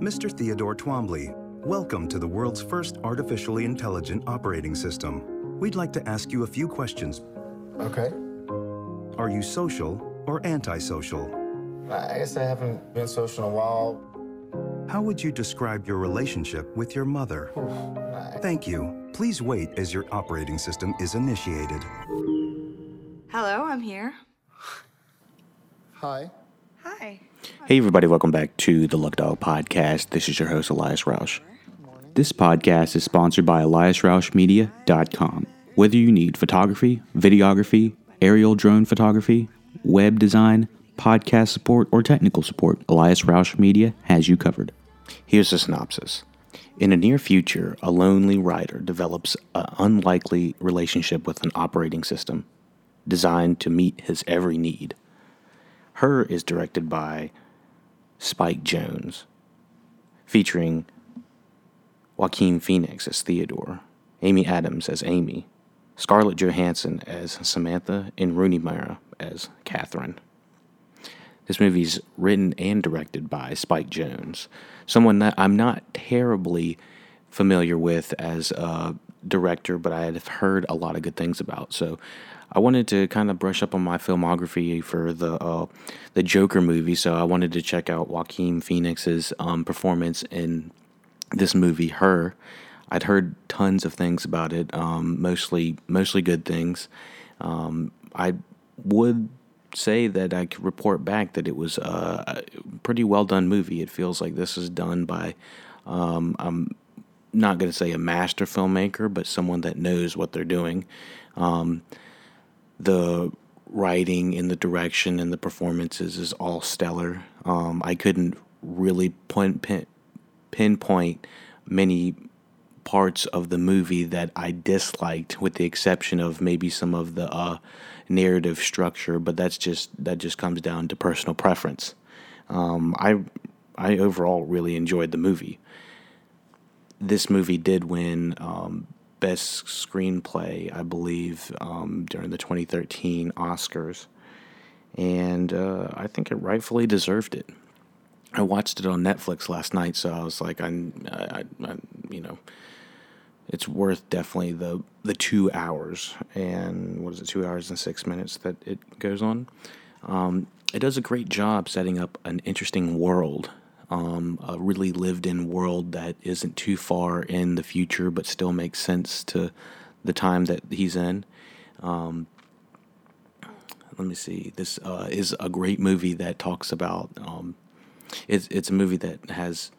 Mr. Theodore Twombly, welcome to the world's first artificially intelligent operating system. We'd like to ask you a few questions. Okay. Are you social or antisocial? I guess I haven't been social in a while. How would you describe your relationship with your mother? I- Thank you. Please wait as your operating system is initiated. Hello, I'm here. Hi. Hi. Hey, everybody, welcome back to the Luck Dog Podcast. This is your host, Elias Roush. This podcast is sponsored by EliasRoushMedia.com. Whether you need photography, videography, aerial drone photography, web design, podcast support, or technical support, Elias Roush Media has you covered. Here's the synopsis. In the near future, a lonely writer develops an unlikely relationship with an operating system designed to meet his every need. Her is directed by Spike Jonze, featuring Joaquin Phoenix as Theodore, Amy Adams as Amy, Scarlett Johansson as Samantha, and Rooney Mara as Catherine. This movie's written and directed by Spike Jonze, someone that I'm not terribly familiar with as a director, but I had heard a lot of good things about. So I wanted to kind of brush up on my filmography for the uh, the Joker movie. So I wanted to check out Joaquin Phoenix's um, performance in this movie, Her. I'd heard tons of things about it, um, mostly mostly good things. Um, I would say that I could report back that it was a pretty well done movie. It feels like this is done by um, I'm not going to say a master filmmaker, but someone that knows what they're doing. Um, the writing and the direction and the performances is all stellar. Um, I couldn't really pin, pinpoint many parts of the movie that I disliked, with the exception of maybe some of the uh, narrative structure. But that's just that just comes down to personal preference. Um, I I overall really enjoyed the movie. This movie did win um, best screenplay, I believe, um, during the 2013 Oscars, and uh, I think it rightfully deserved it. I watched it on Netflix last night, so I was like, I, I, I you know, it's worth definitely the the two hours and what is it, two hours and six minutes that it goes on. Um, it does a great job setting up an interesting world, um, a really lived-in world that isn't too far in the future, but still makes sense to the time that he's in. Um, let me see. This uh, is a great movie that talks about. Um, it's it's a movie that has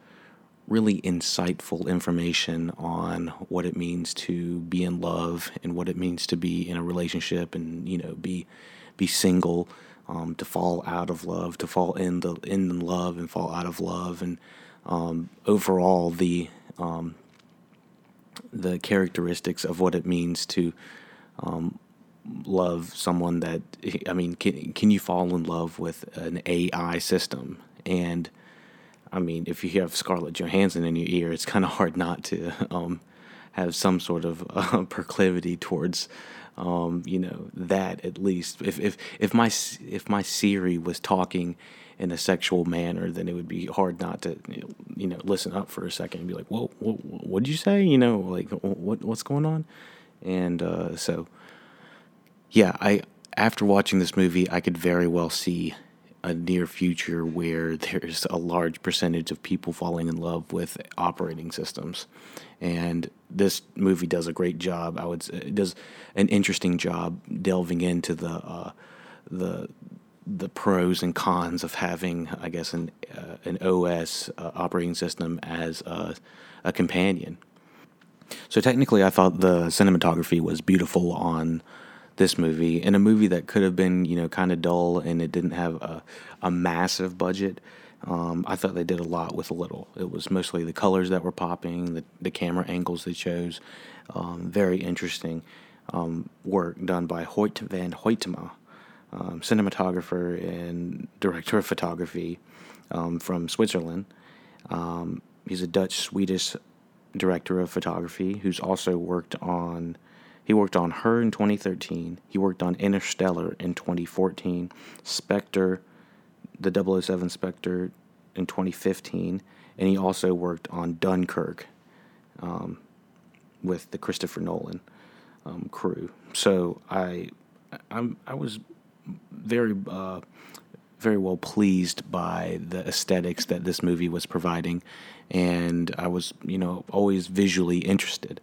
really insightful information on what it means to be in love and what it means to be in a relationship and you know be be single um, to fall out of love to fall in the in love and fall out of love. And um, overall the um, the characteristics of what it means to um, love someone that I mean can can you fall in love with an AI system? And I mean, if you have Scarlett Johansson in your ear, it's kind of hard not to um, have some sort of uh, proclivity towards, um, you know, that at least. If if if my if my Siri was talking in a sexual manner, then it would be hard not to, you know, listen up for a second and be like, "Whoa, what what did you say?" You know, like what what's going on? And uh, so, yeah, I after watching this movie, I could very well see a near future where there's a large percentage of people falling in love with operating systems. And this movie does a great job. I would say it does an interesting job delving into the uh, the the pros and cons of having, I guess, an uh, an OS uh, operating system as a, a companion. So technically, I thought the cinematography was beautiful on this movie in a movie that could have been you know kind of dull and it didn't have a, a massive budget um, i thought they did a lot with a little. It was mostly the colors that were popping the, the camera angles they chose um, very interesting um, work done by Hoyte van Hoytema um, cinematographer and director of photography um, from switzerland. Um, he's a dutch swedish director of photography who's also worked on he worked on Her in 2013. He worked on Interstellar in 2014, Spectre, the 007 Spectre in 2015, and he also worked on Dunkirk um, with the Christopher Nolan um, crew. So I, I'm, I was very, uh, very well pleased by the aesthetics that this movie was providing, and I was, you know, always visually interested.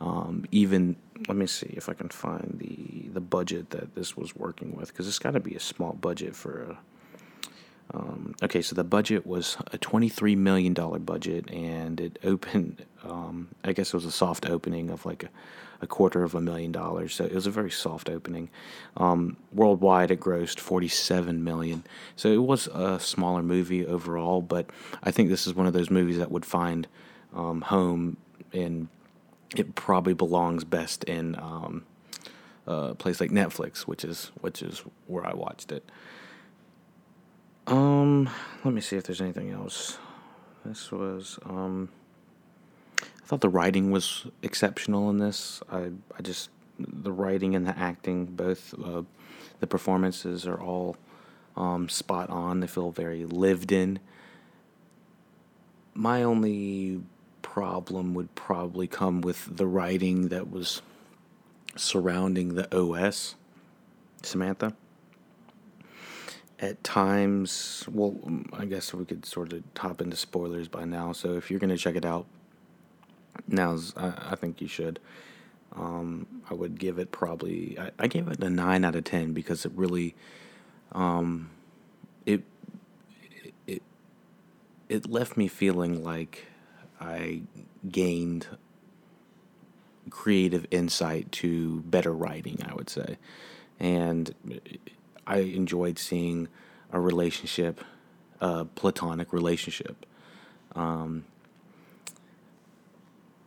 Um, even let me see if I can find the the budget that this was working with because it's got to be a small budget for a. Um, okay, so the budget was a twenty-three million dollar budget, and it opened. Um, I guess it was a soft opening of like a, a, quarter of a million dollars. So it was a very soft opening. Um, worldwide, it grossed forty-seven million. So it was a smaller movie overall, but I think this is one of those movies that would find um, home in it probably belongs best in um, a place like Netflix, which is which is where I watched it. Um, let me see if there's anything else. This was um, I thought the writing was exceptional in this. I I just the writing and the acting, both uh, the performances are all um, spot on. They feel very lived in. My only problem would probably come with the writing that was surrounding the OS, Samantha. At times, well, I guess we could sort of hop into spoilers by now. So if you're going to check it out, now's I, I think you should. Um, I would give it probably I, I gave it a nine out of ten because it really, um, it it it left me feeling like I gained creative insight to better writing, I would say. And I enjoyed seeing a relationship, a platonic relationship. Um,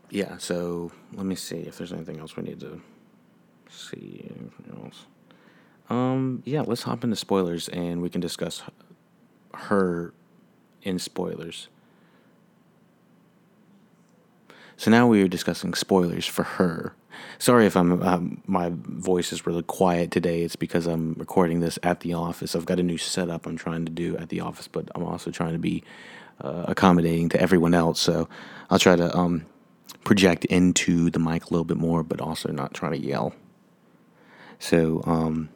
yeah, so let me see if there's anything else we need to see. Anything else? Um, yeah, let's hop into spoilers and we can discuss her in spoilers. So now we are discussing spoilers for her. Sorry if I'm um, my voice is really quiet today. It's because I'm recording this at the office. I've got a new setup I'm trying to do at the office, but I'm also trying to be uh, accommodating to everyone else. So I'll try to um, project into the mic a little bit more, but also not trying to yell. So um,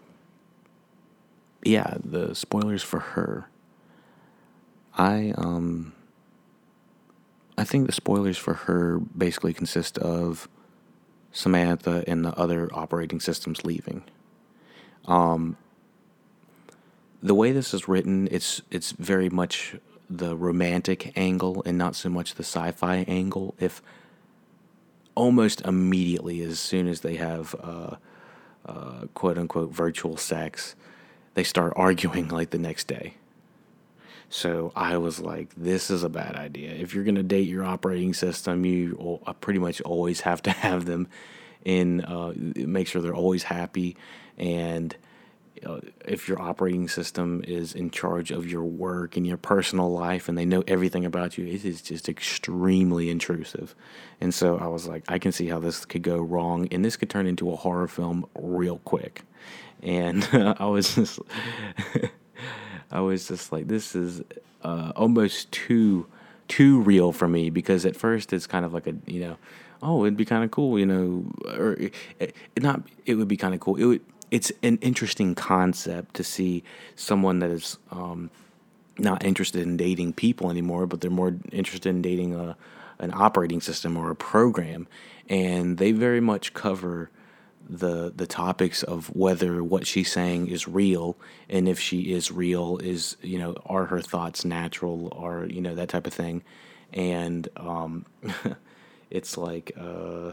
yeah, the spoilers for her. I um I think the spoilers for her basically consist of Samantha and the other operating systems leaving. Um, the way this is written, it's it's very much the romantic angle and not so much the sci-fi angle. If almost immediately, as soon as they have uh, uh, quote unquote virtual sex, they start arguing like the next day. So I was like, this is a bad idea. If you're going to date your operating system, you uh, pretty much always have to have them in, uh, make sure they're always happy. And uh, if your operating system is in charge of your work and your personal life and they know everything about you, it is just extremely intrusive. And so I was like, I can see how this could go wrong. And this could turn into a horror film real quick. And I was just. I was just like, this is uh, almost too too real for me because at first it's kind of like a you know, oh it'd be kind of cool you know, or it, it not it would be kind of cool. It would it's an interesting concept to see someone that is um, not interested in dating people anymore, but they're more interested in dating a an operating system or a program, and they very much cover the the topics of whether what she's saying is real and if she is real is you know are her thoughts natural or you know that type of thing. And um, it's like uh,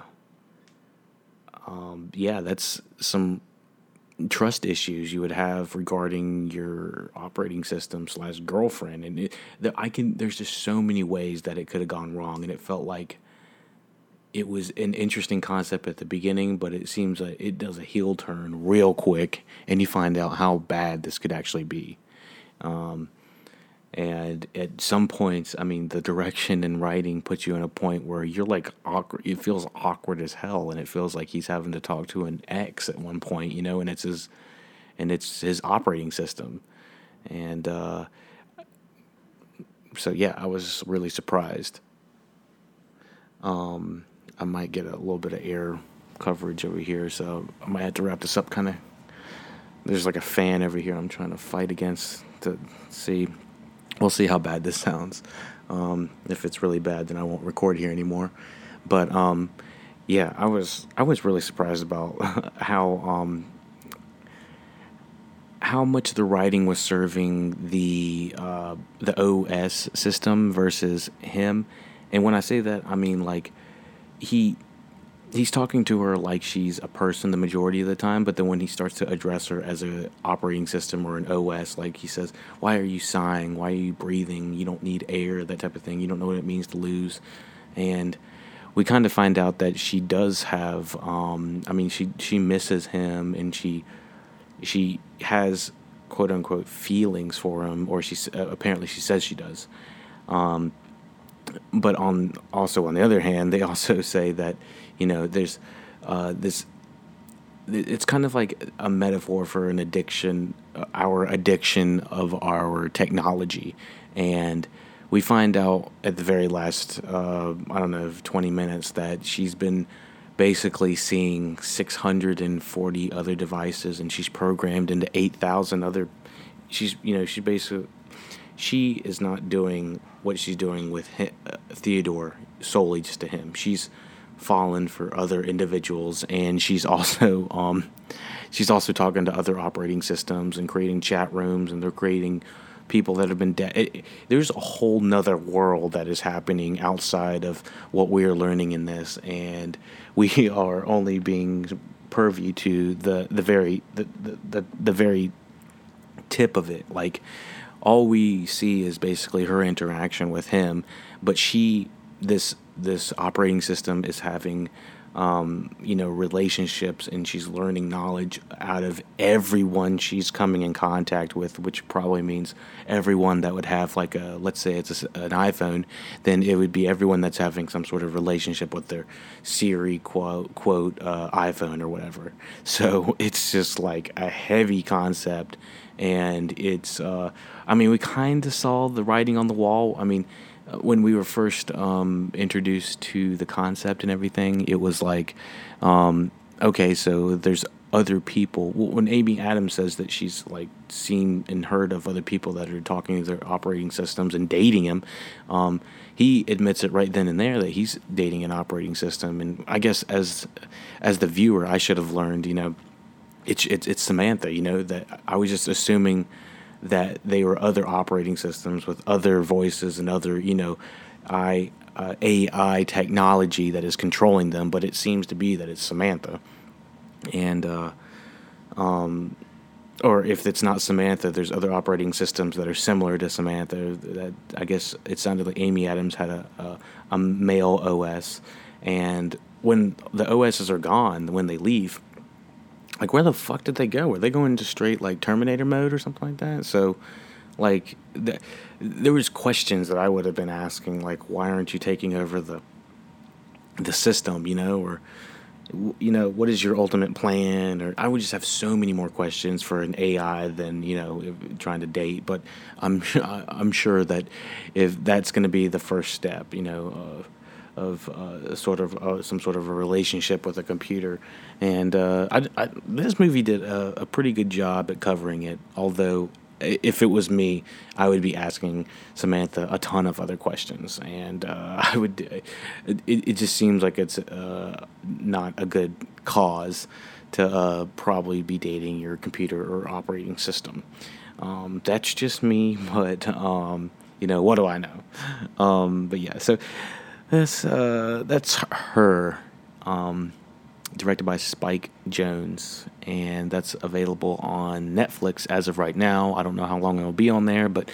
um, yeah that's some trust issues you would have regarding your operating system slash girlfriend. And it, the, i can there's just so many ways that it could have gone wrong and it felt like it was an interesting concept at the beginning, but it seems like it does a heel turn real quick, and you find out how bad this could actually be. Um, and at some points, I mean, the direction and writing puts you in a point where you're like awkward. It feels awkward as hell, and it feels like he's having to talk to an ex at one point, you know, and it's his, and it's his operating system, and uh, so yeah, I was really surprised. Um, I might get a little bit of air coverage over here, so I might have to wrap this up kind of. There's like a fan over here I'm trying to fight against to see. We'll see how bad this sounds. Um, if it's really bad, then I won't record here anymore. But um, yeah, I was I was really surprised about how um, how much the writing was serving the uh, the OS system versus him. And when I say that, I mean like he he's talking to her like she's a person the majority of the time, but then when he starts to address her as a operating system or an OS, like he says, "Why are you sighing? Why are you breathing? You don't need air, that type of thing. You don't know what it means to lose." And we kind of find out that she does have um, I mean she she misses him and she she has quote unquote feelings for him or she uh, apparently she says she does. Um, but on also on the other hand, they also say that you know there's uh, this. It's kind of like a metaphor for an addiction, uh, our addiction of our technology, and we find out at the very last, uh, I don't know, 20 minutes that she's been basically seeing 640 other devices and she's programmed into 8,000 other. She's, you know, she basically, she is not doing what she's doing with him, uh, Theodore solely just to him. She's fallen for other individuals and she's also um, she's also talking to other operating systems and creating chat rooms and they're creating people that have been dead there's a whole nother world that is happening outside of what we are learning in this and we are only being purview to the the very the, the, the, the very tip of it. Like all we see is basically her interaction with him but she this this operating system is having um, you know relationships and she's learning knowledge out of everyone she's coming in contact with which probably means everyone that would have like a let's say it's a, an iphone then it would be everyone that's having some sort of relationship with their siri quote quote uh, iphone or whatever. So it's just like a heavy concept and it's uh, i mean we kind of saw the writing on the wall i mean when we were first um, introduced to the concept and everything, it was like, um, okay, so there's other people. When Amy Adams says that she's like seen and heard of other people that are talking to their operating systems and dating him, um, he admits it right then and there that he's dating an operating system. And I guess as as the viewer, I should have learned, you know, it's it's, it's Samantha. You know that I was just assuming that they were other operating systems with other voices and other, you know, I, uh, AI technology that is controlling them, but it seems to be that it's Samantha. And, uh, um, or if it's not Samantha, there's other operating systems that are similar to Samantha. That I guess it sounded like Amy Adams had a, a, a male OS, and when the OSs are gone, when they leave, like where the fuck did they go? Were they going into straight like Terminator mode or something like that? So, like, the, there was questions that I would have been asking, like, why aren't you taking over the the system? You know, or you know, what is your ultimate plan? Or I would just have so many more questions for an AI than you know trying to date. But I'm I'm sure that if that's going to be the first step, you know. Uh, of uh, sort of uh, some sort of a relationship with a computer. And uh, I, I, this movie did a, a, pretty good job at covering it. Although, if it was me, I would be asking Samantha a ton of other questions, and uh, I would. It, it just seems like it's uh, not a good cause to uh, probably be dating your computer or operating system. Um, that's just me, but um, you know what do I know? Um, but yeah, so that's uh, that's her, um, directed by Spike Jonze, and that's available on Netflix as of right now. I don't know how long it'll be on there, but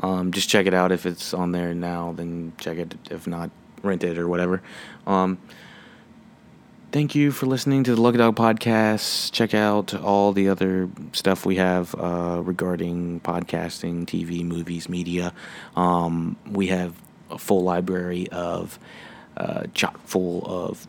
um, just check it out. If it's on there now, then check it. If not, rent it or whatever. Um, thank you for listening to the Lucky Dog podcast. Check out all the other stuff we have uh, regarding podcasting, TV, movies, media. Um, we have a full library of uh, chock full of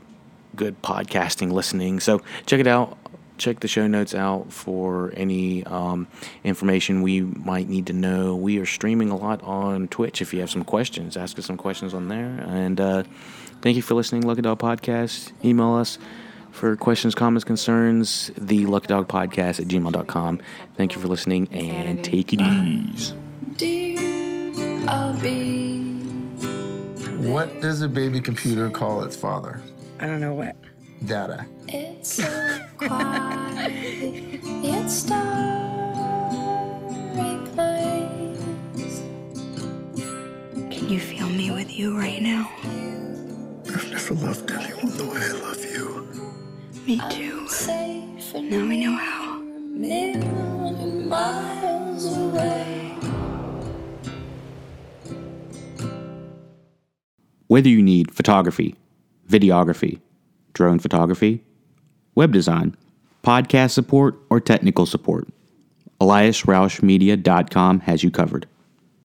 good podcasting listening. So check it out. check the show notes out for any um, information we might need to know. We are streaming a lot on Twitch. If you have some questions, ask us some questions on there. And uh, thank you for listening, Lucky Dog Podcast. Email us for questions, comments, concerns, the Lucky Dog Podcast at gmail.com. Thank you for listening and take it easy. What does a baby computer call its father? I don't know what. Data. It's so quiet, yet starry place. Can you feel me with you right now? I've never loved anyone the way I love you. Me too. Safe and Now we know how. million miles away. Whether you need photography, videography, drone photography, web design, podcast support, or technical support, EliasRoushMedia.com has you covered.